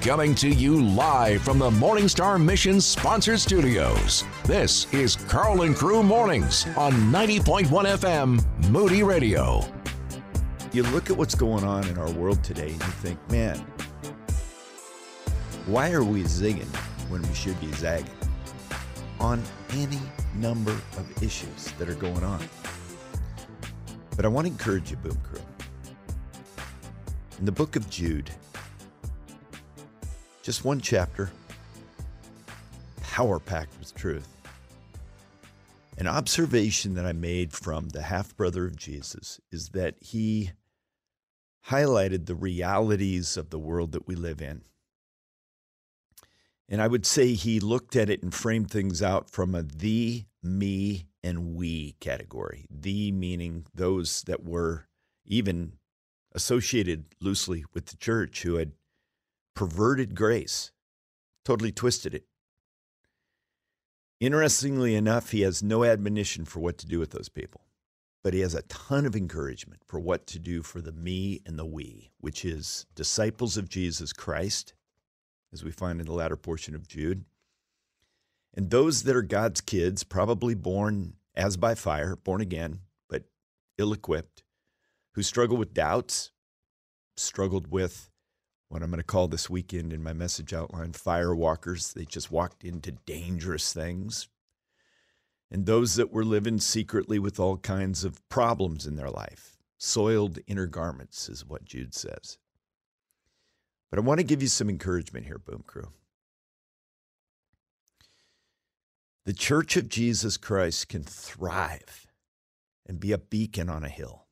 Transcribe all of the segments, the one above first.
Coming to you live from the Morningstar Mission sponsored studios. This is Karl and Crew Mornings on 90.1 FM Moody Radio. You look at what's going on in our world today and you think, man, why are we zigging when we should be zagging on any number of issues that are going on? But I want to encourage you, Boom Crew. In the book of Jude, just one chapter, power packed with truth. An observation that I made from the half brother of Jesus is that he highlighted the realities of the world that we live in. And I would say he looked at it and framed things out from a the, me, and we category. The meaning those that were even associated loosely with the church who had perverted grace, totally twisted it. Interestingly enough, he has no admonition for what to do with those people, but he has a ton of encouragement for what to do for the me and the we, which is disciples of Jesus Christ, as we find in the latter portion of Jude, and those that are God's kids, probably born as by fire, born again, but ill equipped, who struggle with doubts, struggled with what I'm going to call this weekend in my message outline firewalkers. They just walked into dangerous things. And those that were living secretly with all kinds of problems in their life. Soiled inner garments is what Jude says. But I want to give you some encouragement here, Boom Crew. The Church of Jesus Christ can thrive and be a beacon on a hill.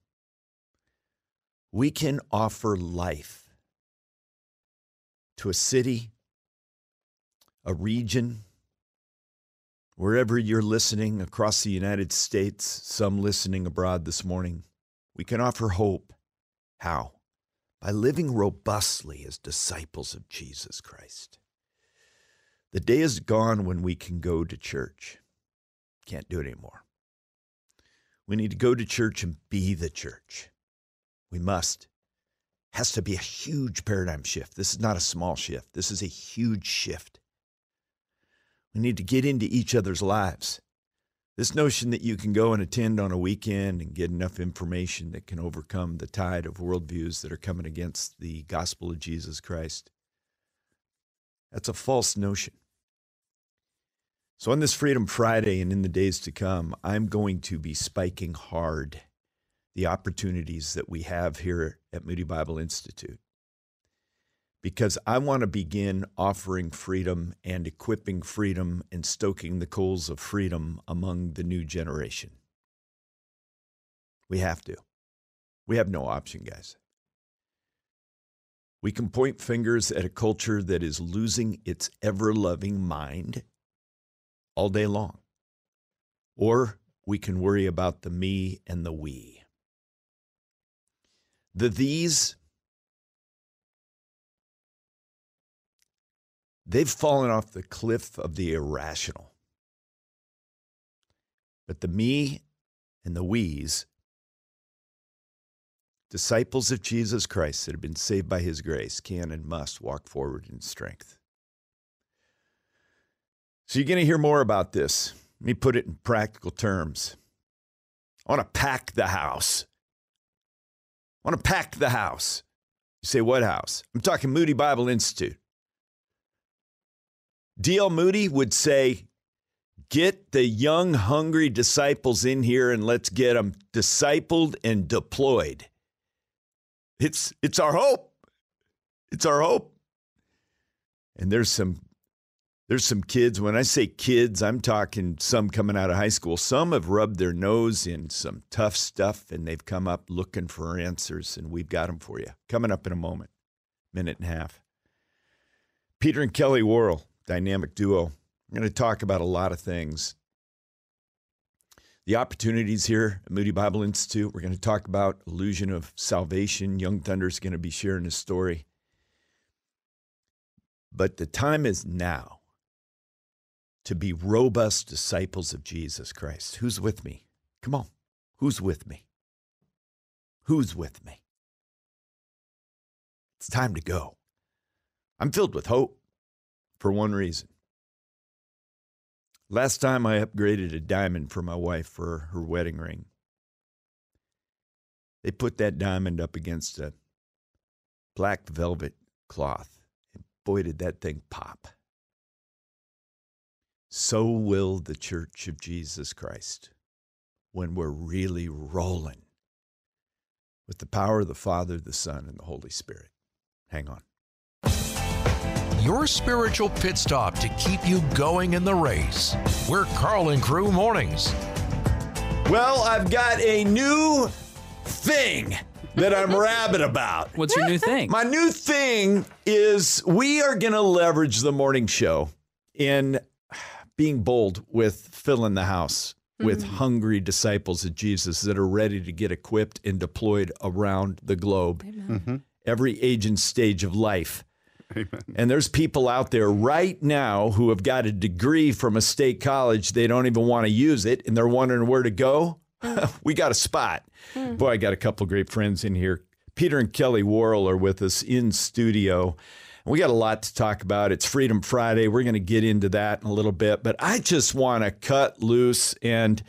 We can offer life to a city, a region, wherever you're listening across the United States, some listening abroad this morning, we can offer hope. How? By living robustly as disciples of Jesus Christ. The day is gone when we can go to church. Can't do it anymore. We need to go to church and be the church. We must has to be a huge paradigm shift. This is not a small shift. This is a huge shift. We need to get into each other's lives. This notion that you can go and attend on a weekend and get enough information that can overcome the tide of worldviews that are coming against the gospel of Jesus Christ, that's a false notion. So, on this Freedom Friday and in the days to come, I'm going to be spiking hard the opportunities that we have here at Moody Bible Institute. Because I want to begin offering freedom and equipping freedom and stoking the coals of freedom among the new generation. We have to. We have no option, guys. We can point fingers at a culture that is losing its ever loving mind all day long. Or we can worry about the me and the we. The these, they've fallen off the cliff of the irrational. But the me and the we's, disciples of Jesus Christ that have been saved by his grace, can and must walk forward in strength. So you're going to hear more about this. Let me put it in practical terms. I want to pack the house. Want to pack the house. You say, what house? I'm talking Moody Bible Institute. D.L. Moody would say, get the young, hungry disciples in here and let's get them discipled and deployed. It's, it's our hope. It's our hope. And there's some there's some kids, when I say kids, I'm talking some coming out of high school. Some have rubbed their nose in some tough stuff and they've come up looking for answers, and we've got them for you. Coming up in a moment, minute and a half. Peter and Kelli Worrall, dynamic duo. I'm going to talk about a lot of things. The opportunities here at Moody Bible Institute. We're going to talk about illusion of salvation. Young Thunder is going to be sharing his story. But the time is now to be robust disciples of Jesus Christ. Who's with me? Come on. Who's with me? Who's with me? It's time to go. I'm filled with hope for one reason. Last time I upgraded a diamond for my wife for her wedding ring. They put that diamond up against a black velvet cloth, and boy, did that thing pop. So will the Church of Jesus Christ when we're really rolling with the power of the Father, the Son, and the Holy Spirit. Hang on. Your spiritual pit stop to keep you going in the race. We're Karl and Crew Mornings. Well, I've got a new thing that I'm rabid about. What's your new thing? My new thing is we are going to leverage the morning show in being bold with filling the house with mm-hmm. hungry disciples of Jesus that are ready to get equipped and deployed around the globe, mm-hmm. every age and stage of life. Amen. And there's people out there right now who have got a degree from a state college. They don't even want to use it and they're wondering where to go. Mm. we got a spot. Mm. Boy, I got a couple great friends in here. Peter and Kelli Worrall are with us in studio. We got a lot to talk about. It's Freedom Friday. We're going to get into that in a little bit, but I just want to cut loose and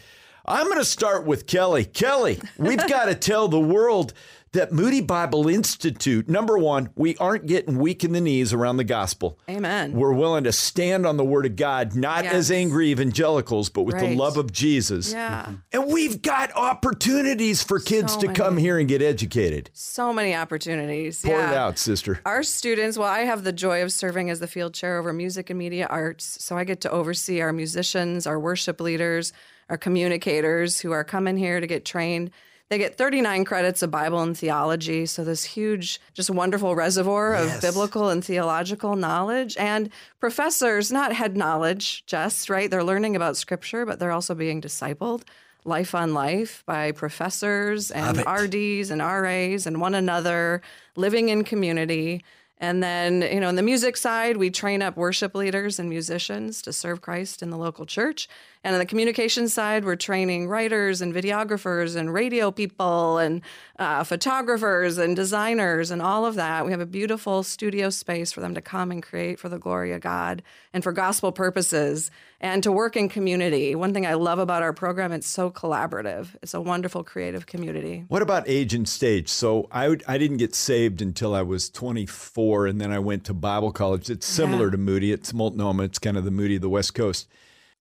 I'm going to start with Kelli. Kelli, we've got to tell the world that Moody Bible Institute, number one, we aren't getting weak in the knees around the gospel. Amen. We're willing to stand on the word of God, not as angry evangelicals, but with the love of Jesus. Yeah. And we've got opportunities for kids So to come here and get educated. So many opportunities. Pour yeah. it out, sister. Our students, well, I have the joy of serving as the field chair over music and media arts. So I get to oversee our musicians, our worship leaders, our communicators who are coming here to get trained. They get 39 credits of Bible and theology. So, this huge, just wonderful reservoir of Yes. biblical and theological knowledge. And professors, not head knowledge, just, right? They're learning about scripture, but they're also being discipled life on life by professors and RDs and RAs and one another, living in community. And then, you know, on the music side, we train up worship leaders and musicians to serve Christ in the local church. And on the communication side, we're training writers and videographers and radio people and uh, photographers and designers and all of that. We have a beautiful studio space for them to come and create for the glory of God and for gospel purposes and to work in community. One thing I love about our program, it's so collaborative. It's a wonderful creative community. What about age and stage? So I would, I didn't get saved until I was 24, and then I went to Bible college. It's similar Yeah. to Moody. It's Multnomah. It's kind of the Moody of the West Coast.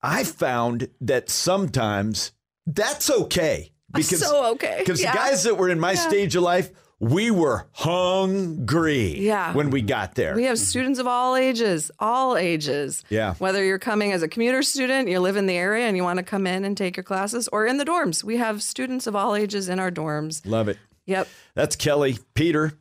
I found that sometimes that's okay because So okay. because Yeah. the guys that were in my stage of life, we were hungry. Yeah. when we got there. We have students of all ages, all ages. Yeah. Whether you're coming as a commuter student, you live in the area and you want to come in and take your classes, or in the dorms. We have students of all ages in our dorms. Love it. Yep. That's Kelli, Peter,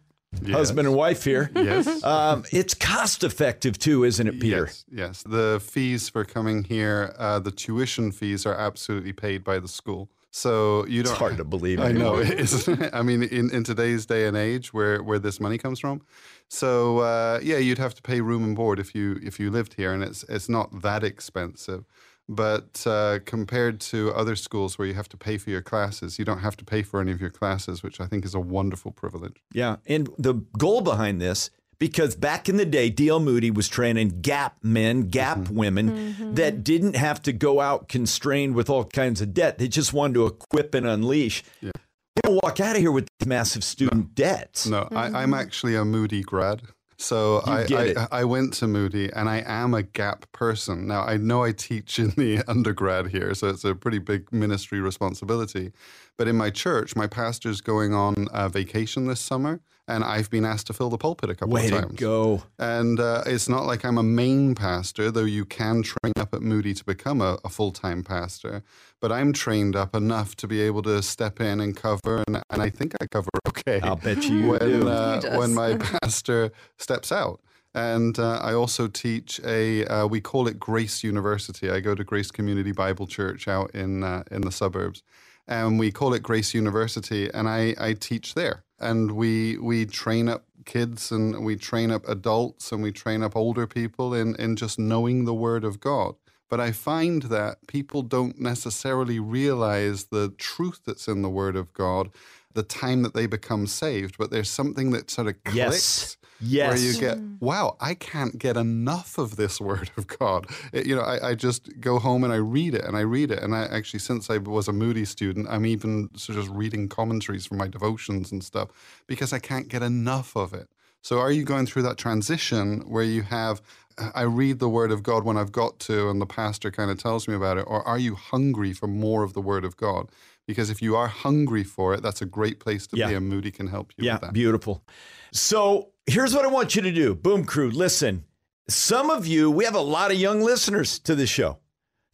husband and wife here. Yes. Um, it's cost effective too, isn't it, Peter? Yes, yes. The fees for coming here, uh, the tuition fees are absolutely paid by the school. So you don't. It's hard to believe. I know anymore. it is. I mean, in, in today's day and age, where where this money comes from, so uh, yeah, you'd have to pay room and board if you if you lived here, and it's it's not that expensive. But uh, compared to other schools where you have to pay for your classes, you don't have to pay for any of your classes, which I think is a wonderful privilege. Yeah. And the goal behind this, because back in the day, D.L. Moody was training gap men, gap Mm-hmm. women that didn't have to go out constrained with all kinds of debt. They just wanted to equip and unleash. Yeah. They don't walk out of here with massive student debts. No, I, I'm actually a Moody grad. So I. I, I went to Moody and I am a gap person. Now, I know I teach in the undergrad here, so it's a pretty big ministry responsibility. But in my church, my pastor's going on vacation this summer, and I've been asked to fill the pulpit a couple Way of to times. go. And uh, it's not like I'm a main pastor, though you can train up at Moody to become a, a full time pastor. But I'm trained up enough to be able to step in and cover, and, and I think I cover okay I'll bet you when do. uh, He does. when my pastor steps out. And uh, I also teach a uh, we call it Grace University. I go to Grace Community Bible Church out in uh, in the suburbs, and we call it Grace University. And I, I teach there, and we we train up kids and we train up adults and we train up older people in in just knowing the Word of God. But I find that people don't necessarily realize the truth that's in the Word of God the time that they become saved, but there's something that sort of clicks. Yes. Yes. Where you get, mm. wow, I can't get enough of this word of God. It, you know, I, I, just go home and I read it and I read it. And I actually, since I was a Moody student, I'm even sort of just reading commentaries for my devotions and stuff because I can't get enough of it. So, are you going through that transition where you have, I read the Word of God when I've got to, and the pastor kind of tells me about it, or are you hungry for more of the Word of God? Because if you are hungry for it, that's a great place to yeah. be, and Moody can help you yeah, with that. Beautiful. So, here's what I want you to do Boom Crew, listen. Some of you, we have a lot of young listeners to this show.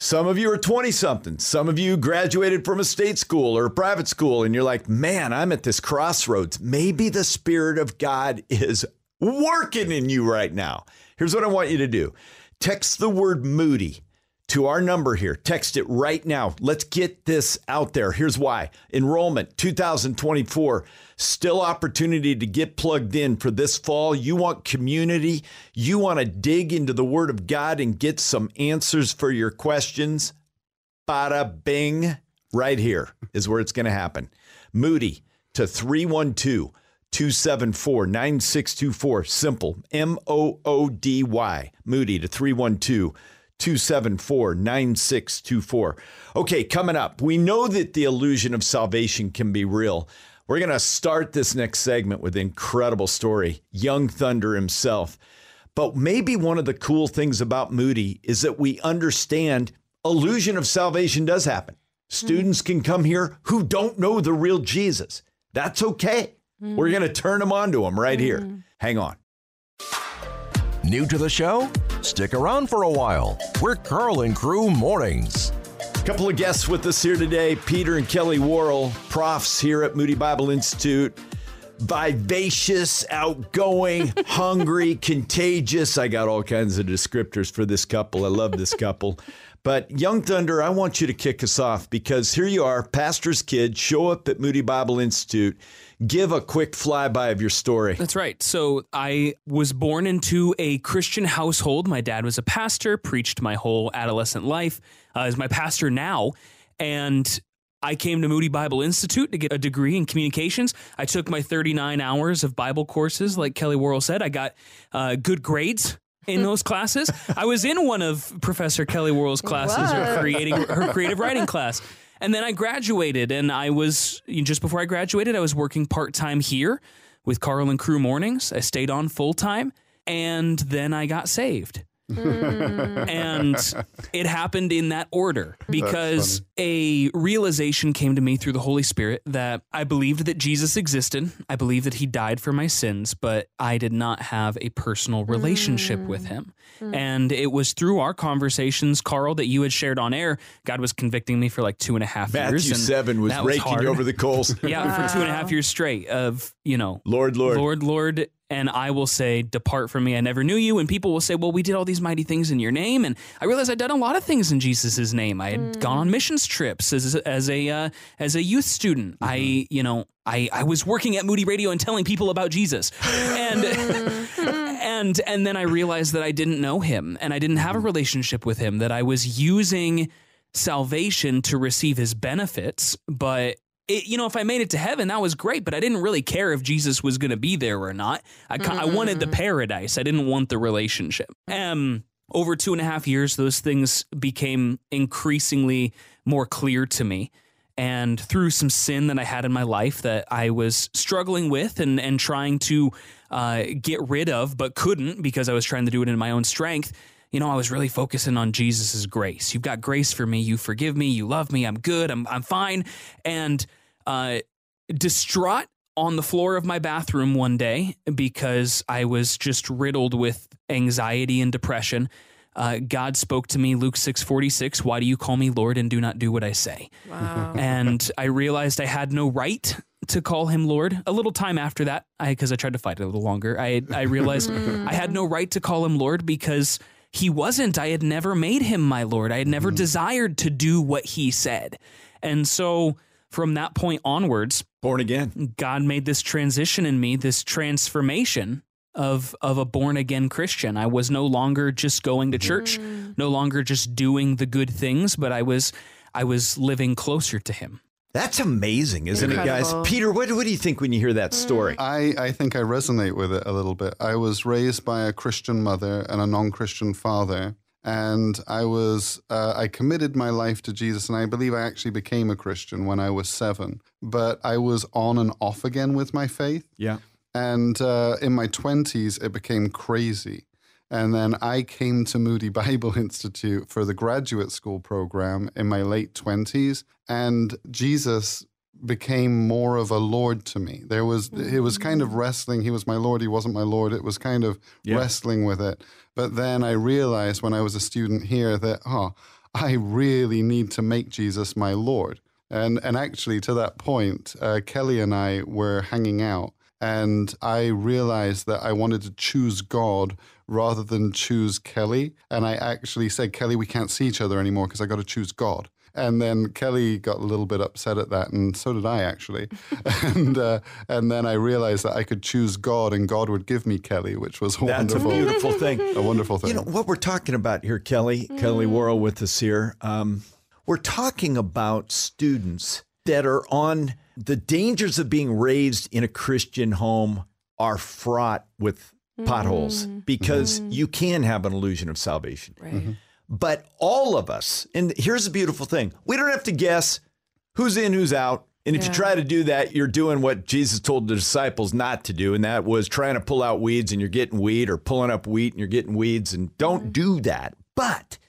Some of you are 20 something. Some of you graduated from a state school or a private school, and you're like, man, I'm at this crossroads. Maybe the Spirit of God is working in you right now. Here's what I want you to do text the word moody to our number here. Text it right now. Let's get this out there. Here's why enrollment 2024 Still opportunity to get plugged in for this fall. You want community. You want to dig into the Word of God and get some answers for your questions. Bada bing. Right here is where it's going to happen. Moody to 312 274 9624. Simple. M O O D Y. Moody to 312 274 9624. Okay, coming up, we know that the illusion of salvation can be real. We're going to start this next segment with an incredible story, Young Thunder himself. But maybe one of the cool things about Moody is that we understand illusion of salvation does happen. Mm-hmm. Students can come here who don't know the real Jesus. That's okay. Mm. We're going to turn them on to him right mm. here. Hang on. New to the show? Stick around for a while. We're Karl and Crew Mornings. A couple of guests with us here today Peter and Kelli Worrall, profs here at Moody Bible Institute. Vivacious, outgoing, hungry, contagious. I got all kinds of descriptors for this couple. I love this couple. But Young Thunder, I want you to kick us off because here you are, pastor's kid, show up at Moody Bible Institute. Give a quick flyby of your story. That's right. So I was born into a Christian household. My dad was a pastor, preached my whole adolescent life, uh, is my pastor now. And I came to Moody Bible Institute to get a degree in communications. I took my 39 hours of Bible courses, like Kelli Worrall said. I got uh, good grades in those classes. I was in one of Professor Kelli Worrall's classes, her creating her creative writing class. And then I graduated, and I was just before I graduated, I was working part time here with Karl and Crew Mornings. I stayed on full time, and then I got saved. Mm. and it happened in that order because a realization came to me through the Holy Spirit that I believed that Jesus existed. I believed that he died for my sins, but I did not have a personal relationship mm. with him. Mm. And it was through our conversations, Karl, that you had shared on air. God was convicting me for like two and a half Matthew years. Matthew 7 was raking was you over the coals. yeah, wow. for two and a half years straight of, you know, Lord, Lord, Lord, Lord, and I will say, Depart from me, I never knew you. And people will say, Well, we did all these mighty things in your name. And I realized I'd done a lot of things in Jesus' name. I had mm. gone on missions trips as, as a uh, as a youth student. Mm-hmm. I, you know, I, I was working at Moody Radio and telling people about Jesus. And and and then I realized that I didn't know him and I didn't have a relationship with him, that I was using salvation to receive his benefits, but it, you know, if I made it to heaven, that was great, but I didn't really care if Jesus was going to be there or not. I, mm-hmm. I wanted the mm-hmm. paradise. I didn't want the relationship. Um, over two and a half years, those things became increasingly more clear to me. And through some sin that I had in my life that I was struggling with and, and trying to uh, get rid of, but couldn't because I was trying to do it in my own strength, you know, I was really focusing on Jesus' grace. You've got grace for me. You forgive me. You love me. I'm good. I'm, I'm fine. And uh, distraught on the floor of my bathroom one day because I was just riddled with anxiety and depression. Uh, God spoke to me, Luke 6 46, why do you call me Lord and do not do what I say? Wow. and I realized I had no right to call him Lord. A little time after that, because I, I, tried to fight it a little longer, I, I realized I had no right to call him Lord because he wasn't. I had never made him my Lord. I had never mm. desired to do what he said. And so from that point onwards, born again, God made this transition in me, this transformation of of a born again Christian. I was no longer just going to church, mm. no longer just doing the good things, but I was I was living closer to him. That's amazing, isn't it, guys? Peter, what, what do you think when you hear that story? I, I think I resonate with it a little bit. I was raised by a Christian mother and a non-Christian father, and I was uh, I committed my life to Jesus, and I believe I actually became a Christian when I was seven. But I was on and off again with my faith, yeah. and uh, in my twenties it became crazy. And then I came to Moody Bible Institute for the graduate school program in my late 20s. And Jesus became more of a Lord to me. There was, it was kind of wrestling. He was my Lord, he wasn't my Lord. It was kind of Yeah. wrestling with it. But then I realized when I was a student here that, oh, I really need to make Jesus my Lord. And, and actually, to that point, uh, Kelli and I were hanging out, and I realized that I wanted to choose God rather than choose Kelli. And I actually said, Kelli, we can't see each other anymore because I got to choose God. And then Kelli got a little bit upset at that, and so did I actually. and uh, and then I realized that I could choose God, and God would give me Kelli, which was a That's a wonderful, beautiful thing. a wonderful thing. You know what we're talking about here, Kelli, Kelli Worrall with us here. Um, we're talking about students that are on the dangers of being raised in a Christian home are fraught with potholes mm. because mm. you can have an illusion of salvation. Right. Mm-hmm. But all of us, and here's the beautiful thing we don't have to guess who's in, who's out. And if you try to do that, you're doing what Jesus told the disciples not to do, and that was trying to pull out weeds and you're getting weed, or pulling up wheat and you're getting weeds, and don't mm-hmm. do that. But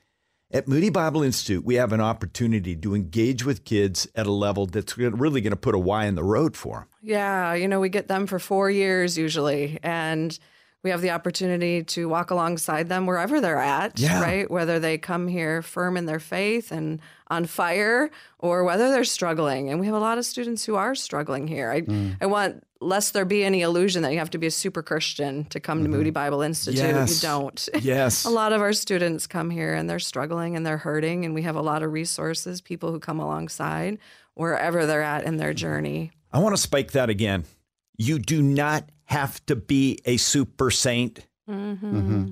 at Moody Bible Institute, we have an opportunity to engage with kids at a level that's really going to put a Y in the road for them. Yeah, you know, we get them for four years usually, and we have the opportunity to walk alongside them wherever they're at, Yeah. right? Whether they come here firm in their faith and on fire, or whether they're struggling. And we have a lot of students who are struggling here. I, Mm. I want, lest there be any illusion that you have to be a super Christian to come to Moody Bible Institute. Mm-hmm. Yes. You don't. Yes. a lot of our students come here and they're struggling and they're hurting, and we have a lot of resources, people who come alongside wherever they're at in their journey. I want to spike that again. You do not have to be a super saint.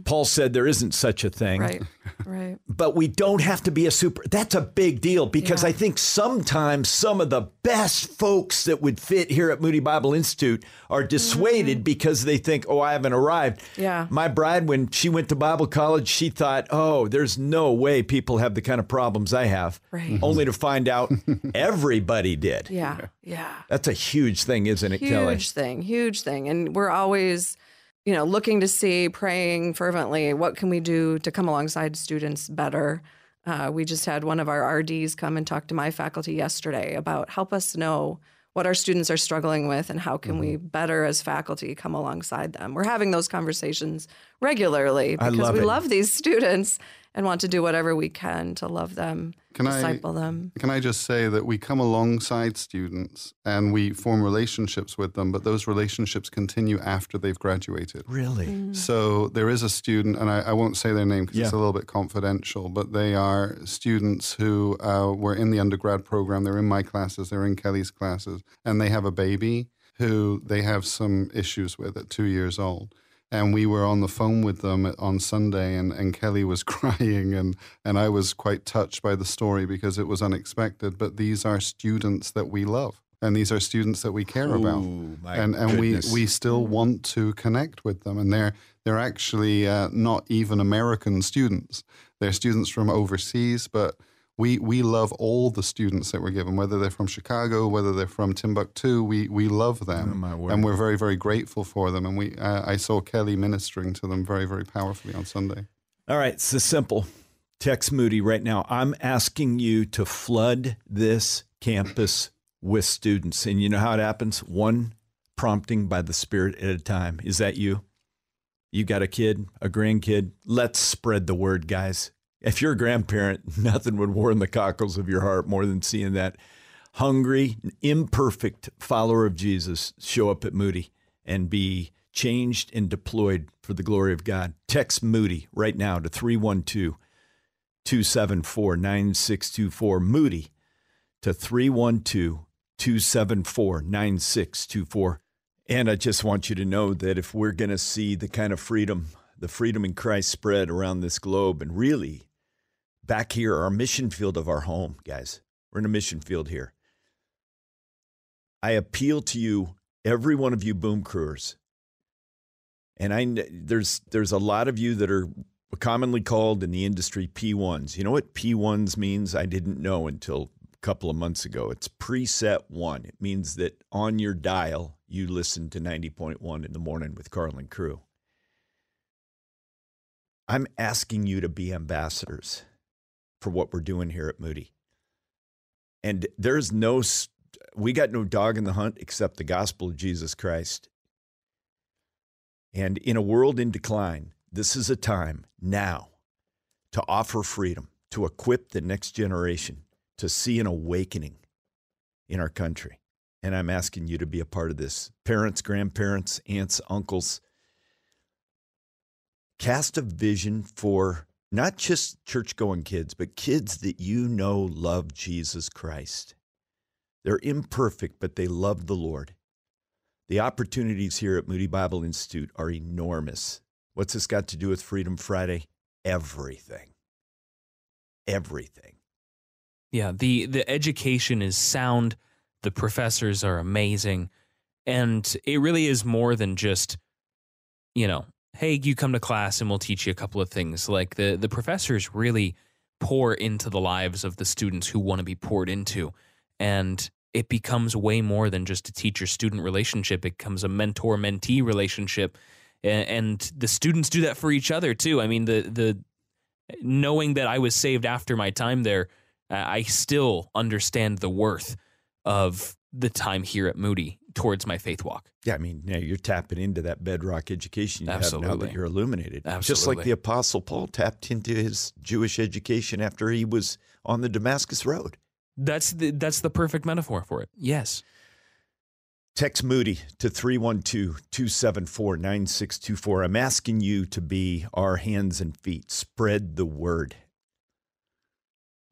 Paul said there isn't such a thing. Right, right. but we don't have to be a super. That's a big deal because Yeah. I think sometimes some of the best folks that would fit here at Moody Bible Institute are dissuaded because they think, oh, I haven't arrived. Mm-hmm. Yeah. My bride, when she went to Bible college, she thought, oh, there's no way people have the kind of problems I have. Right. Only to find out everybody did. Yeah, yeah. That's a huge thing, isn't it, Huge Kelli? thing, huge thing. And we're always, you know, looking to see, praying fervently, what can we do to come alongside students better? Uh, we just had one of our RDs come and talk to my faculty yesterday about help us know what our students are struggling with and how can we Mm-hmm. better as faculty come alongside them. We're having those conversations regularly because love we it. love these students and want to do whatever we can to love them, Can I- disciple them. Can I just say that we come alongside students and we form relationships with them, but those relationships continue after they've graduated. Really? Mm. So there is a student, and I, I won't say their name because it's a little bit confidential, but they are students who uh, were in the undergrad program. They're in my classes, they're in Kelli's classes, and they have a baby who they have some issues with at two years old. And we were on the phone with them on Sunday, and, and Kelli was crying, and, and I was quite touched by the story because it was unexpected. But these are students that we love, and these are students that we care about Ooh, my and and goodness. we we still want to connect with them, and they're they're actually uh, not even American students. They're students from overseas, but we we love all the students that we're given, whether they're from Chicago, whether they're from Timbuktu. We we love them, Oh, and we're very very grateful for them. And we uh, I saw Kelli ministering to them very very powerfully on Sunday. All right, it's this simple. Text Moody right now. I'm asking you to flood this campus with students. And you know how it happens? One prompting by the Spirit at a time. Is that you? You got a kid, a grandkid? Let's spread the word, guys. If you're a grandparent, nothing would warm the cockles of your heart more than seeing that hungry, imperfect follower of Jesus show up at Moody and be changed and deployed for the glory of God. Text Moody right now to 312 274 9624. Moody to 312 274 9624. And I just want you to know that if we're going to see the kind of freedom, the freedom in Christ spread around this globe, and really back here, our mission field of our home, guys, we're in a mission field here. I appeal to you, every one of you boom crewers. And I there's there's a lot of you that are commonly called in the industry P1s. You know what P1s means? I didn't know until a couple of months ago. It's preset one. It means that on your dial, you listen to 90.1 in the morning with Karl and Crew. I'm asking you to be ambassadors for what we're doing here at Moody. And there's no, we got no dog in the hunt except the gospel of Jesus Christ. And in a world in decline, this is a time now to offer freedom, to equip the next generation to see an awakening in our country. And I'm asking you to be a part of this. Parents, grandparents, aunts, uncles, cast a vision for not just church going kids, but kids that you know love Jesus Christ. They're imperfect, but they love the Lord. The opportunities here at Moody Bible Institute are enormous. What's this got to do with Freedom Friday? Everything. Everything. Yeah, the the education is sound, the professors are amazing, and it really is more than just you know, hey, you come to class and we'll teach you a couple of things. Like the the professors really pour into the lives of the students who want to be poured into. And it becomes way more than just a teacher student relationship. It becomes a mentor mentee relationship and the students do that for each other too. I mean, the the knowing that I was saved after my time there, I still understand the worth of the time here at Moody towards my faith walk. Yeah, I mean, yeah, you're tapping into that bedrock education you Absolutely. have now that you're illuminated. Absolutely. Just like the Apostle Paul tapped into his Jewish education after he was on the Damascus Road. That's the that's the perfect metaphor for it. Yes. Text Moody to 312 274 9624. I'm asking you to be our hands and feet. Spread the word.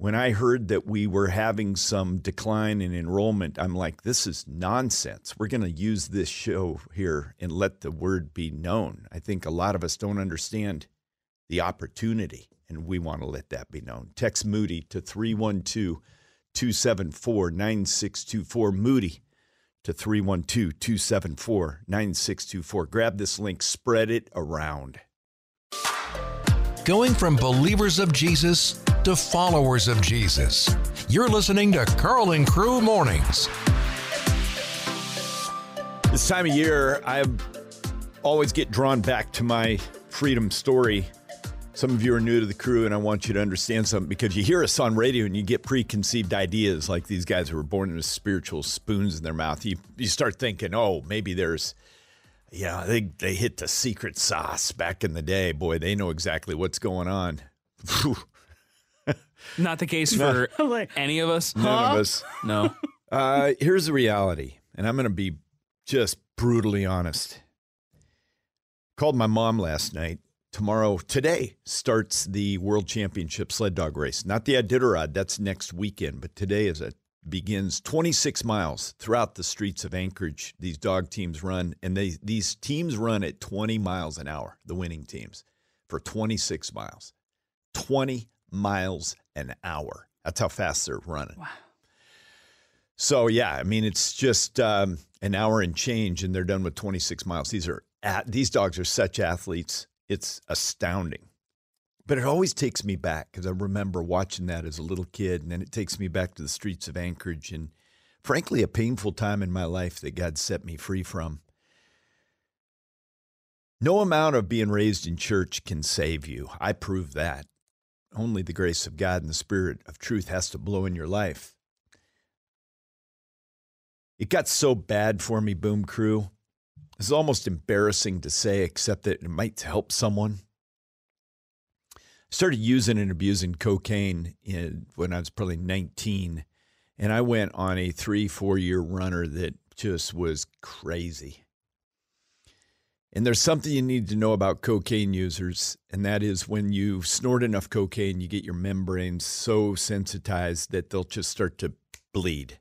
When I heard that we were having some decline in enrollment, I'm like, this is nonsense. We're going to use this show here and let the word be known. I think a lot of us don't understand the opportunity, and we want to let that be known. Text Moody to 312 274 9624. Moody to 312 274 9624. Grab this link, spread it around. Going from believers of Jesus to followers of Jesus. You're listening to Karl and Crew Mornings. This time of year, I always get drawn back to my freedom story some of you are new to the crew, and I want you to understand something because you hear us on radio and you get preconceived ideas like these guys who were born with spiritual spoons in their mouth. You, you start thinking, oh, maybe there's, yeah, they, they hit the secret sauce back in the day. Boy, they know exactly what's going on. Not the case for any of us. None huh? of us. No. Uh, here's the reality, and I'm going to be just brutally honest. Called my mom last night tomorrow, today starts the World Championship sled dog race. Not the Iditarod, that's next weekend, but today is a begins 26 miles throughout the streets of Anchorage. These dog teams run, and they these teams run at 20 miles an hour. The winning teams for 26 miles, 20 miles an hour. That's how fast they're running. Wow. So yeah, I mean it's just um, an hour and change, and they're done with 26 miles. These are at, these dogs are such athletes. It's astounding. But it always takes me back because I remember watching that as a little kid. And then it takes me back to the streets of Anchorage and, frankly, a painful time in my life that God set me free from. No amount of being raised in church can save you. I prove that. Only the grace of God and the Spirit of truth has to blow in your life. It got so bad for me, Boom Crew, is almost embarrassing to say, except that it might help someone. I started using and abusing cocaine in, when I was probably 19. And I went on a three, four year runner that just was crazy. And there's something you need to know about cocaine users, and that is when you snort enough cocaine, you get your membranes so sensitized that they'll just start to bleed.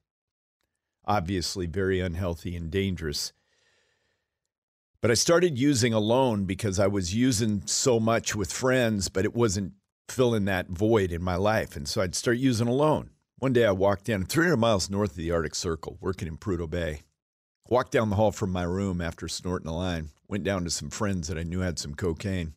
Obviously, very unhealthy and dangerous. But I started using alone because I was using so much with friends, but it wasn't filling that void in my life. And so I'd start using alone. One day I walked down 300 miles north of the Arctic Circle, working in Prudhoe Bay. Walked down the hall from my room after snorting a line. Went down to some friends that I knew had some cocaine.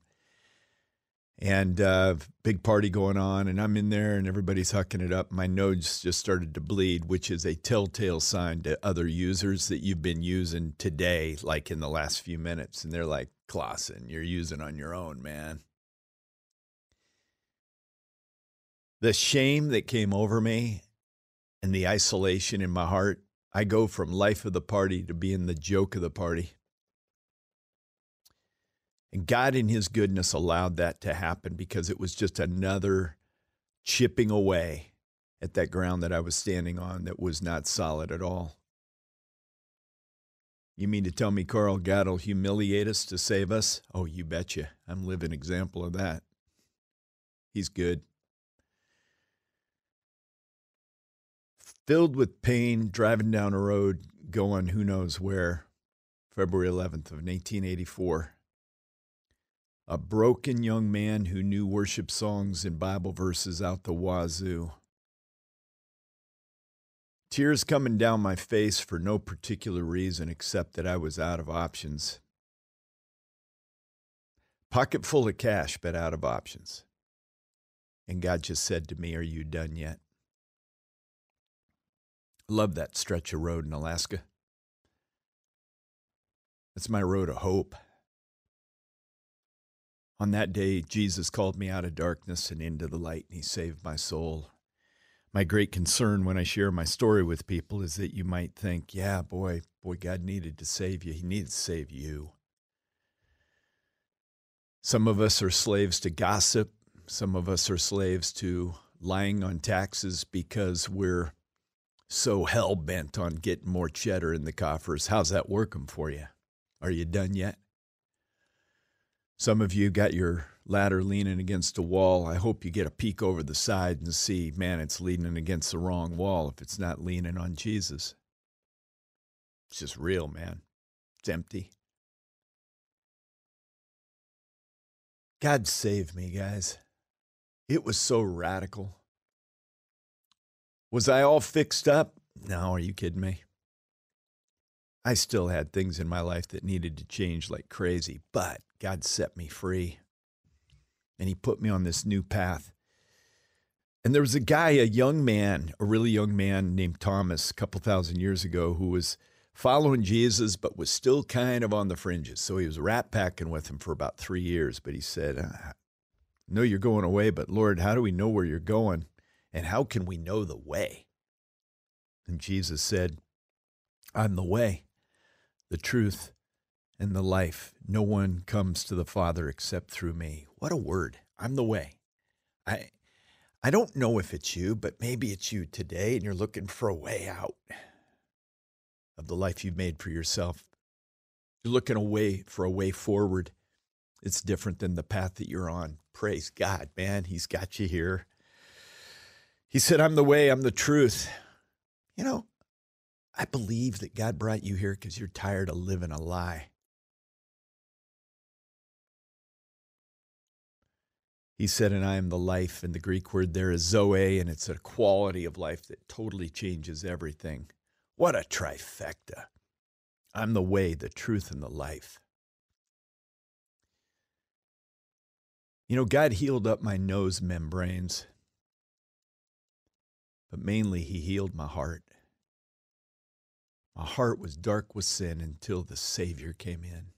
And uh, big party going on, and I'm in there, and everybody's hucking it up. My nose just started to bleed, which is a telltale sign to other users that you've been using today, like in the last few minutes. And they're like, Clauson, you're using on your own, man. the shame that came over me and the isolation in my heart, I go from life of the party to being the joke of the party. And God, in His goodness, allowed that to happen because it was just another chipping away at that ground that I was standing on that was not solid at all. You mean to tell me, Karl, God will humiliate us to save us? Oh, you betcha. I'm living example of that. He's good. Filled with pain, driving down a road, going who knows where, February 11th of 1884. A broken young man who knew worship songs and Bible verses out the wazoo. Tears coming down my face for no particular reason except that I was out of options. Pocket full of cash, but out of options. And God just said to me, Are you done yet? Love that stretch of road in Alaska. It's my road of hope. On that day, Jesus called me out of darkness and into the light, and He saved my soul. My great concern when I share my story with people is that you might think, yeah, boy, boy, God needed to save you. He needed to save you. Some of us are slaves to gossip. Some of us are slaves to lying on taxes because we're so hell bent on getting more cheddar in the coffers. How's that working for you? Are you done yet? Some of you got your ladder leaning against a wall. I hope you get a peek over the side and see, man, it's leaning against the wrong wall if it's not leaning on Jesus. It's just real, man. It's empty. God save me, guys. It was so radical. Was I all fixed up? No, are you kidding me? I still had things in my life that needed to change like crazy, but God set me free. And He put me on this new path. And there was a guy, a young man, a really young man named Thomas, a couple thousand years ago, who was following Jesus, but was still kind of on the fringes. So he was rat packing with him for about three years. But he said, I know you're going away, but Lord, how do we know where you're going? And how can we know the way? And Jesus said, I'm the way, the truth, and the life. No one comes to the Father except through me. What a word. I'm the way. I I don't know if it's you, but maybe it's you today and you're looking for a way out of the life you've made for yourself. You're looking away for a way forward. It's different than the path that you're on. Praise God, man. He's got you here. He said, I'm the way, I'm the truth. You know, I believe that God brought you here because you're tired of living a lie. He said, and I am the life. And the Greek word there is zoe, and it's a quality of life that totally changes everything. What a trifecta. I'm the way, the truth, and the life. You know, God healed up my nose membranes but mainly he healed my heart. My heart was dark with sin until the Savior came in.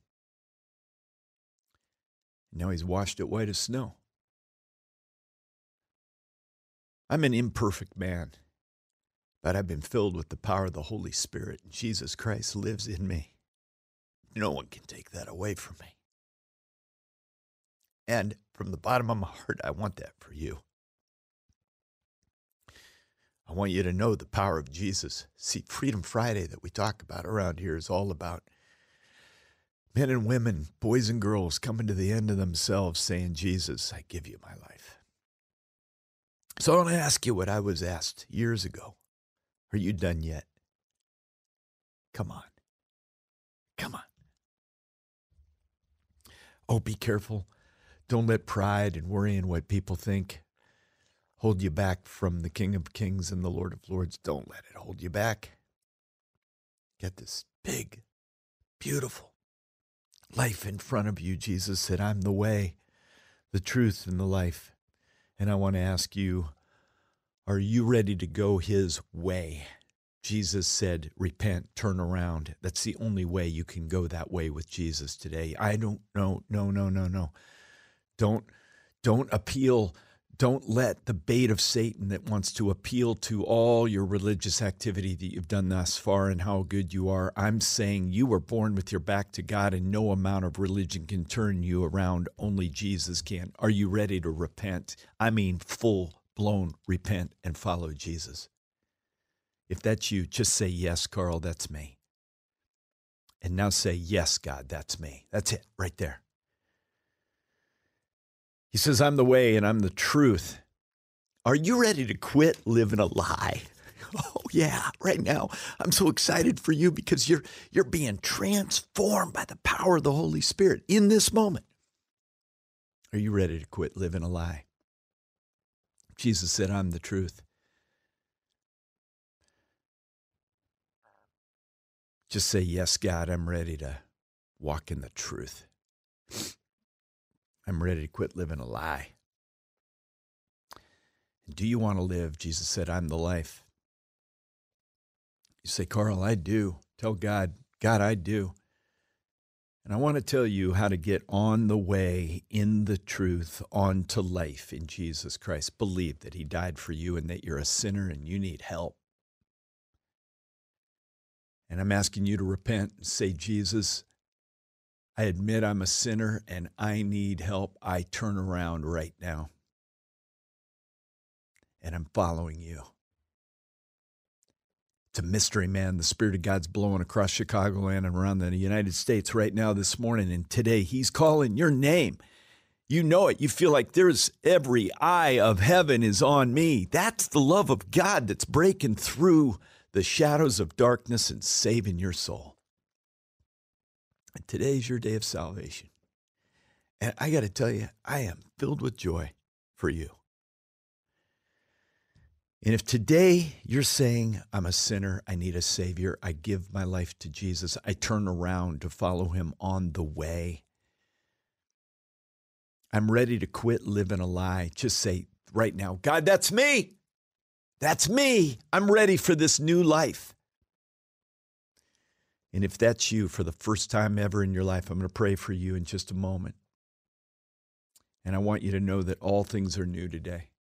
Now he's washed it white as snow. I'm an imperfect man, but I've been filled with the power of the Holy Spirit, and Jesus Christ lives in me. No one can take that away from me. And from the bottom of my heart, I want that for you. I want you to know the power of Jesus. See, Freedom Friday that we talk about around here is all about men and women, boys and girls coming to the end of themselves saying, Jesus, I give you my life. So I want to ask you what I was asked years ago. Are you done yet? Come on. Come on. Oh, be careful. Don't let pride and worrying what people think hold you back from the King of Kings and the Lord of Lords. Don't let it hold you back. Get this big, beautiful life in front of you. Jesus said, I'm the way, the truth, and the life. And I want to ask you, are you ready to go his way? Jesus said, Repent, turn around. That's the only way you can go that way with Jesus today. I don't know, no, no, no, no. Don't don't appeal, don't let the bait of Satan that wants to appeal to all your religious activity that you've done thus far and how good you are. I'm saying you were born with your back to God, and no amount of religion can turn you around. Only Jesus can. Are you ready to repent? I mean, full blown repent and follow Jesus. If that's you, just say, Yes, Karl, that's me. And now say, Yes, God, that's me. That's it, right there. He says, I'm the way and I'm the truth. Are you ready to quit living a lie? Oh yeah, right now. I'm so excited for you because you're you're being transformed by the power of the Holy Spirit in this moment. Are you ready to quit living a lie? Jesus said, I'm the truth. Just say, Yes, God, I'm ready to walk in the truth. I'm ready to quit living a lie. Do you want to live? Jesus said, I'm the life. You say, Karl, I do. Tell God, God, I do. And I want to tell you how to get on the way in the truth onto life in Jesus Christ. Believe that He died for you and that you're a sinner and you need help. And I'm asking you to repent and say, Jesus, I admit I'm a sinner and I need help. I turn around right now. And I'm following you. It's a mystery, man. The Spirit of God's blowing across Chicagoland and around the United States right now this morning. And today, He's calling your name. You know it. You feel like there's every eye of heaven is on me. That's the love of God that's breaking through the shadows of darkness and saving your soul. And today's your day of salvation. And I got to tell you, I am filled with joy for you. And if today you're saying, I'm a sinner, I need a Savior, I give my life to Jesus, I turn around to follow Him on the way, I'm ready to quit living a lie, just say right now, God, that's me. That's me. I'm ready for this new life. And if that's you for the first time ever in your life, I'm going to pray for you in just a moment. And I want you to know that all things are new today.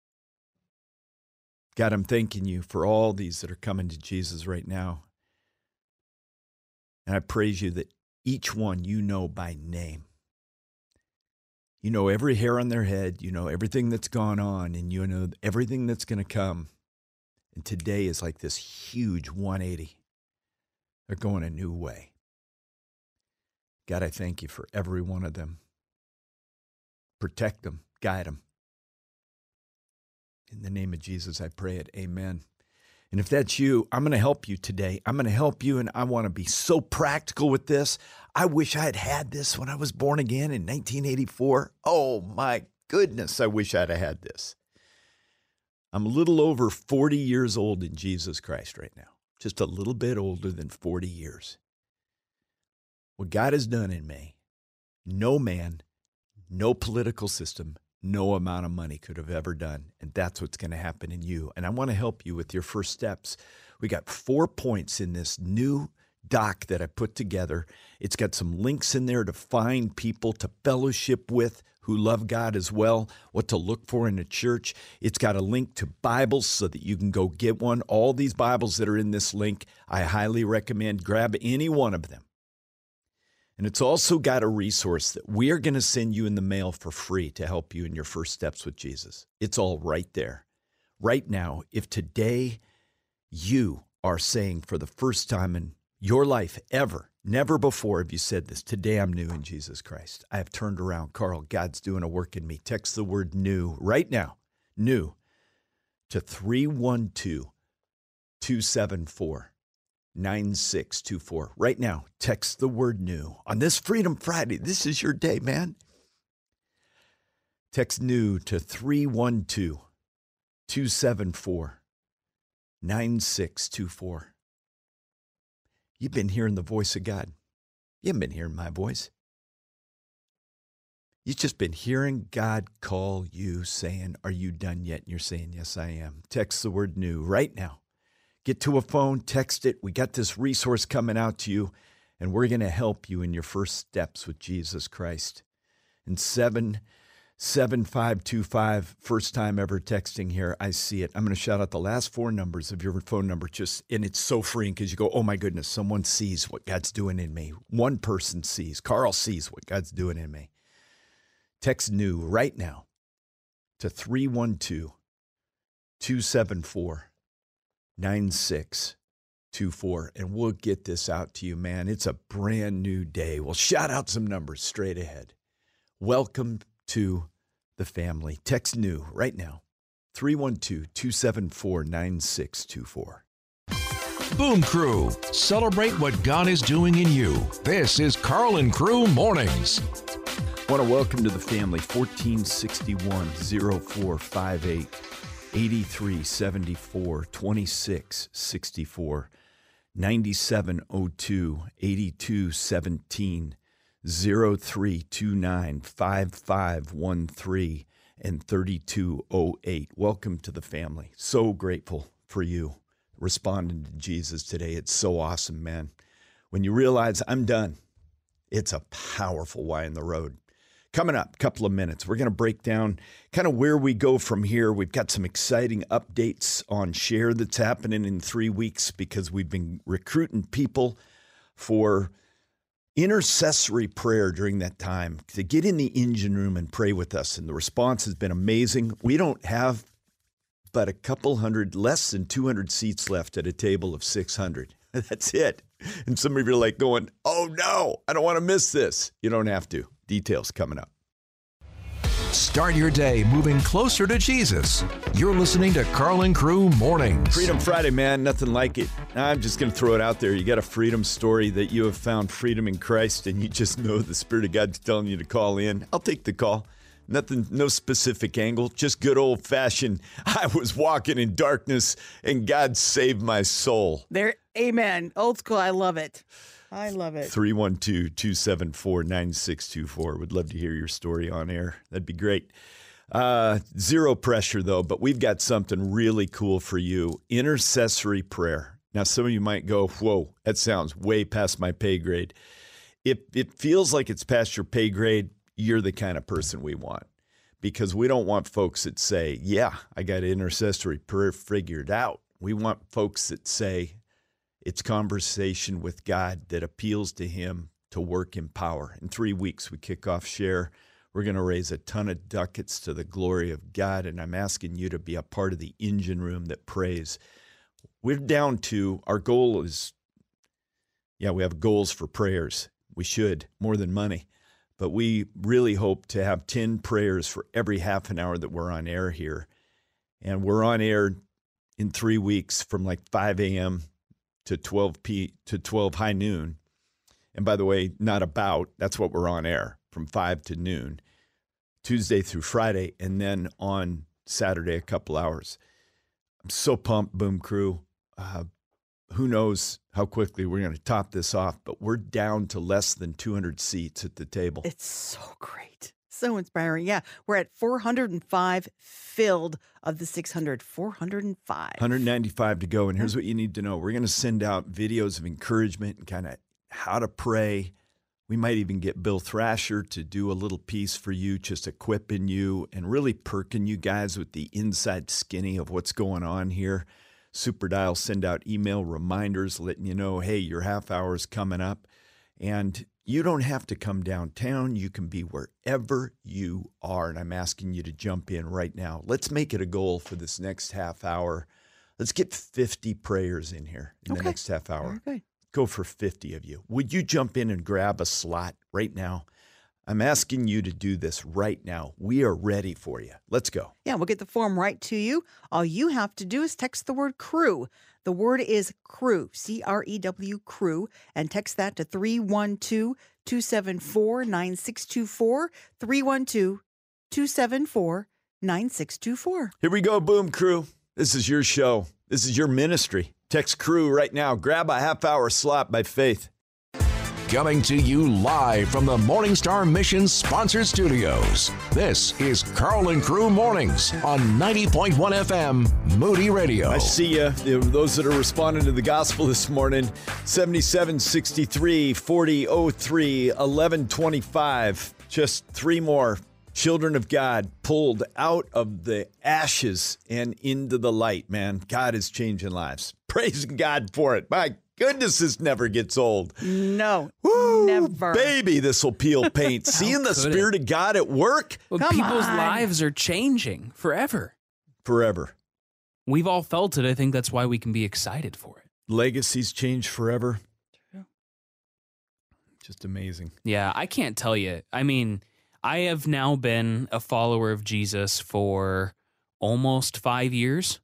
God, I'm thanking you for all these that are coming to Jesus right now. And I praise you that each one you know by name. You know every hair on their head, you know everything that's gone on, and you know everything that's going to come. And today is like this huge 180. They're going a new way. God, I thank you for every one of them. Protect them, guide them. In the name of Jesus, I pray it. Amen. And if that's you, I'm going to help you today. I'm going to help you, and I want to be so practical with this. I wish I had had this when I was born again in 1984. Oh my goodness, I wish I'd have had this. I'm a little over 40 years old in Jesus Christ right now, just a little bit older than 40 years. What God has done in me, no man, no political system, no amount of money could have ever done. And that's what's going to happen in you. And I want to help you with your first steps. We got four points in this new doc that I put together. It's got some links in there to find people to fellowship with who love God as well, what to look for in a church. It's got a link to Bibles so that you can go get one. All these Bibles that are in this link, I highly recommend grab any one of them. And it's also got a resource that we are going to send you in the mail for free to help you in your first steps with Jesus. It's all right there. Right now, if today you are saying for the first time in your life ever, never before have you said this, today I'm new in Jesus Christ. I have turned around. Karl, God's doing a work in me. Text the word new right now, new, to 312 274 9624. Right now, text the word new. On this Freedom Friday, this is your day, man. Text new to 312 274 9624. You've been hearing the voice of God. You haven't been hearing my voice. You've just been hearing God call you saying, Are you done yet? And you're saying, Yes, I am. Text the word new right now. Get to a phone, text it. We got this resource coming out to you, and we're going to help you in your first steps with Jesus Christ. And seven 7525, first time ever texting here. I see it. I'm going to shout out the last four numbers of your phone number. Just and it's so freeing because you go, oh my goodness, someone sees what God's doing in me. One person sees. Karl sees what God's doing in me. Text new right now to 312 274 9624, and we'll get this out to you, man. It's a brand new day. We'll shout out some numbers straight ahead. Welcome to the family. Text new right now 312 274 9624. Boom Crew, celebrate what God is doing in you. This is Karl and Crew Mornings. I want to welcome to the family 1461 0458 8374 2664 9702 8217 0329 5513 and 3208. Welcome to the family. So grateful for you responding to Jesus today. It's so awesome, man. When you realize I'm done, it's a powerful why in the road. Coming up, couple of minutes, we're going to break down kind of where we go from here. We've got some exciting updates on Share that's happening in three weeks because we've been recruiting people for intercessory prayer during that time to get in the engine room and pray with us. And the response has been amazing. We don't have but a couple hundred, less than 200 seats left at a table of 600. That's it. And some of you are like going, oh no, I don't want to miss this. You don't have to. Details coming up. Start your day moving closer to Jesus. You're listening to Karl and Crew Mornings. Freedom Friday, man, nothing like it. I'm just going to throw it out there. You got a freedom story that you have found freedom in Christ and you just know the Spirit of God's telling you to call in. I'll take the call. Nothing, no specific angle, just good old fashioned. I was walking in darkness and God saved my soul. There, amen. Old school, I love it. I love it. 312 274 9624. Would love to hear your story on air. That'd be great. Uh, zero pressure, though, but we've got something really cool for you intercessory prayer. Now, some of you might go, Whoa, that sounds way past my pay grade. If it feels like it's past your pay grade, you're the kind of person we want because we don't want folks that say, Yeah, I got intercessory prayer figured out. We want folks that say, it's conversation with God that appeals to Him to work in power. In three weeks, we kick off Share. We're going to raise a ton of ducats to the glory of God, and I'm asking you to be a part of the engine room that prays. We're down to our goal is, yeah, we have goals for prayers. We should, more than money. But we really hope to have 10 prayers for every half an hour that we're on air here. And we're on air in three weeks from like 5 a.m to 12 p to 12 high noon. And by the way, not about, that's what we're on air from 5 to noon, Tuesday through Friday, and then on Saturday, a couple hours. I'm so pumped, Boom Crew. Uh, who knows how quickly we're going to top this off, but we're down to less than 200 seats at the table. It's so great. So inspiring. Yeah, we're at 405 filled of the 600. 405. 195 to go. And here's what you need to know we're going to send out videos of encouragement and kind of how to pray. We might even get Bill Thrasher to do a little piece for you, just equipping you and really perking you guys with the inside skinny of what's going on here. Super Dial send out email reminders letting you know, hey, your half hour is coming up. And you don't have to come downtown. You can be wherever you are. And I'm asking you to jump in right now. Let's make it a goal for this next half hour. Let's get 50 prayers in here in Okay. the next half hour. Okay. Go for 50 of you. Would you jump in and grab a slot right now? I'm asking you to do this right now. We are ready for you. Let's go. Yeah, we'll get the form right to you. All you have to do is text the word crew. The word is crew, C R E W, crew, and text that to 312 274 9624. 312 274 9624. Here we go, Boom Crew. This is your show. This is your ministry. Text crew right now. Grab a half hour slot by faith. Coming to you live from the Morning Star Mission sponsored studios. This is Karl and Crew Mornings on 90.1 FM Moody Radio. I see you. Those that are responding to the gospel this morning 77 63 40 03 11 25. Just three more children of God pulled out of the ashes and into the light, man. God is changing lives. Praise God for it. My goodness, this never gets old. No, Woo, never. Baby, this will peel paint. Seeing the could it? Spirit of God at work Well, Come people's on. lives are changing forever. forever. We've all felt it. I think that's why we can be excited for it. Legacies change forever. Just amazing. Yeah, I can't tell you. I mean, I have now been a follower of Jesus for almost five years.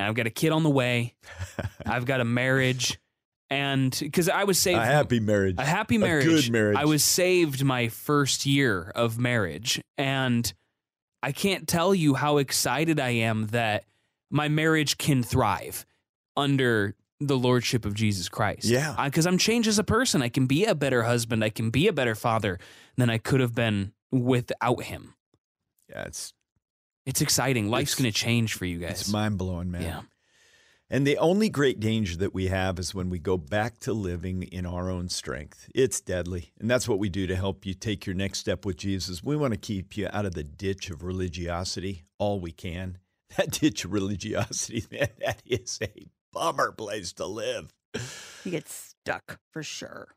And I've got a kid on the way. I've got a marriage. And because I was saved. A happy marriage. a happy A marriage. good marriage. I was saved my first year of marriage. And I can't tell you how excited I am that my marriage can thrive under the lordship of Jesus Christ. Yeah. Because I'm changed as a person. I can be a better husband. I can be a better father than I could have been without him. Yeah, it's It's exciting. Life's going to change for you guys. it's mind blowing, man. Yeah. And the only great danger that we have is when we go back to living in our own strength. It's deadly. And that's what we do to help you take your next step with Jesus. We want to keep you out of the ditch of religiosity all we can. That ditch of religiosity, man, that is a bummer place to live. You get stuck for sure.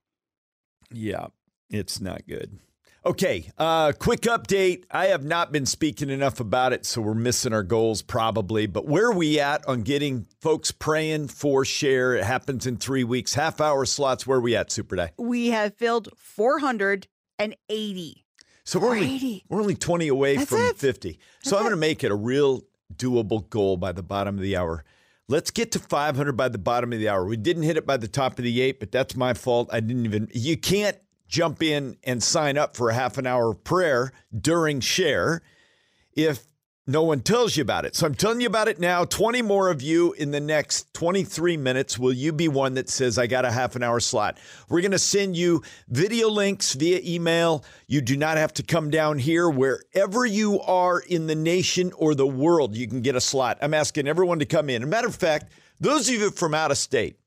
Yeah, it's not good. Okay, uh, quick update. I have not been speaking enough about it, so we're missing our goals probably. But where are we at on getting folks praying for share? It happens in three weeks. Half hour slots. Where are we at, Super Day? We have filled 480. So we're only, we're only 20 away That's from it. 50. So That's I'm going to make it a real doable goal by the bottom of the hour. Let's get to 500 by the bottom of the hour. We didn't hit it by the top of the eight, but that's my fault. I didn't even, you can't jump in and sign up for a half an hour of prayer during share if no one tells you about it. So I'm telling you about it now. 20 more of you in the next 23 minutes. Will you be one that says, I got a half an hour slot? We're going to send you video links via email. You do not have to come down here. Wherever you are in the nation or the world, you can get a slot. I'm asking everyone to come in. As a matter of fact, those of you from out of state,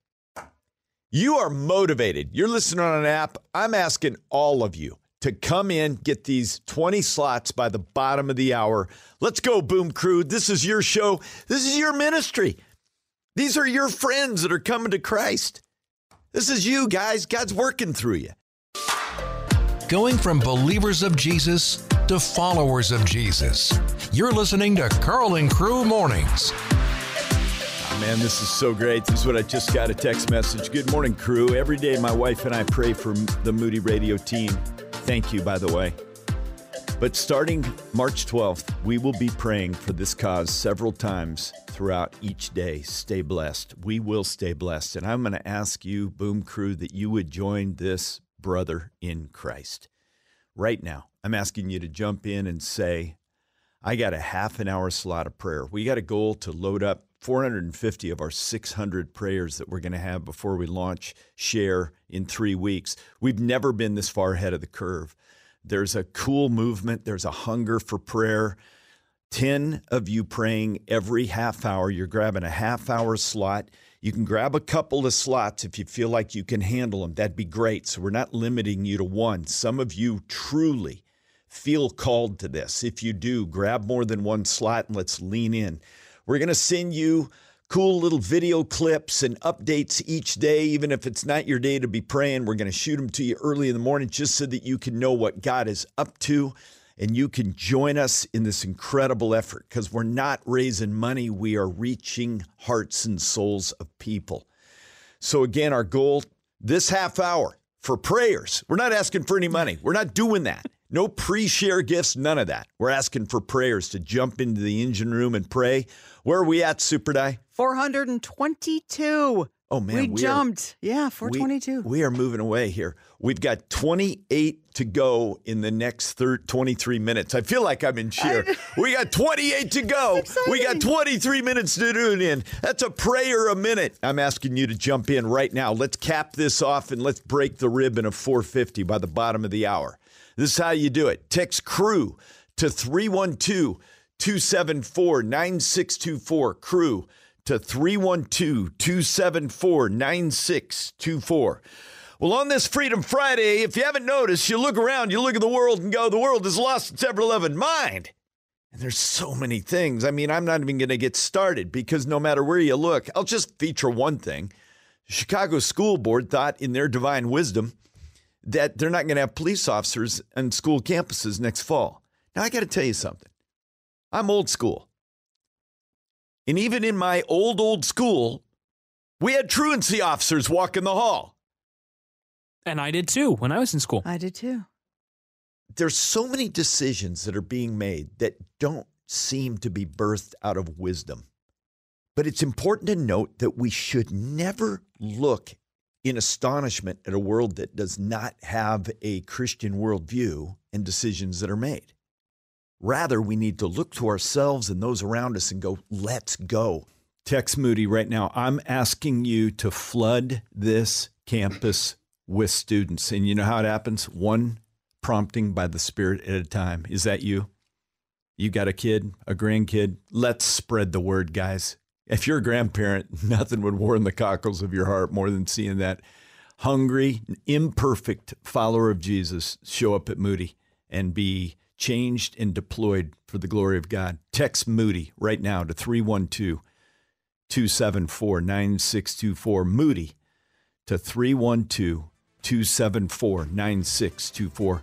you are motivated. You're listening on an app. I'm asking all of you to come in, get these 20 slots by the bottom of the hour. Let's go, Boom Crew. This is your show. This is your ministry. These are your friends that are coming to Christ. This is you, guys. God's working through you. Going from believers of Jesus to followers of Jesus. You're listening to Karl and Crew Mornings. Man, this is so great. This is what I just got a text message. Good morning, crew. Every day, my wife and I pray for the Moody Radio team. Thank you, by the way. But starting March 12th, we will be praying for this cause several times throughout each day. Stay blessed. We will stay blessed. And I'm going to ask you, Boom Crew, that you would join this brother in Christ. Right now, I'm asking you to jump in and say, I got a half an hour slot of prayer. We got a goal to load up 450 of our 600 prayers that we're going to have before we launch Share in three weeks. We've never been this far ahead of the curve. There's a cool movement, there's a hunger for prayer. 10 of you praying every half hour. You're grabbing a half hour slot. You can grab a couple of slots if you feel like you can handle them. That'd be great. So we're not limiting you to one. Some of you truly feel called to this. If you do, grab more than one slot and let's lean in. We're going to send you cool little video clips and updates each day, even if it's not your day to be praying. We're going to shoot them to you early in the morning just so that you can know what God is up to and you can join us in this incredible effort because we're not raising money, we are reaching hearts and souls of people. So, again, our goal this half hour for prayers, we're not asking for any money, we're not doing that. No pre share gifts, none of that. We're asking for prayers to jump into the engine room and pray. Where are we at, Super Die? 422. Oh man, we, we are- jumped. yeah, we- 422. We, are moving away here. We've got 28 to go in the next thir- 23 minutes. I feel like I'm in cheer. we got 28 to go. We got 23 minutes to tune in. That's a prayer a minute. I'm asking you to jump in right now. Let's cap this off and let's break the ribbon of 450 by the bottom of the hour. This is how you do it. Text crew to 312 274 9624. Crew to 312 274 9624. Well, on this Freedom Friday, if you haven't noticed, you look around, you look at the world and go, the world has lost its ever loving mind. And there's so many things. I mean, I'm not even going to get started because no matter where you look, I'll just feature one thing. Chicago School Board thought, in their divine wisdom, that they're not going to have police officers on school campuses next fall. Now, I got to tell you something. I'm old school. And even in my old, old school, we had truancy officers walk in the hall. And I did too when I was in school. I did too. There's so many decisions that are being made that don't seem to be birthed out of wisdom. But it's important to note that we should never look in astonishment at a world that does not have a Christian worldview and decisions that are made. Rather, we need to look to ourselves and those around us and go, let's go. Text Moody right now. I'm asking you to flood this campus with students. And you know how it happens? One prompting by the Spirit at a time. Is that you? You got a kid, a grandkid? Let's spread the word, guys. If you're a grandparent, nothing would warm the cockles of your heart more than seeing that hungry, imperfect follower of Jesus show up at Moody and be changed and deployed for the glory of God. Text Moody right now to 312 274 9624. Moody to 312 274 9624.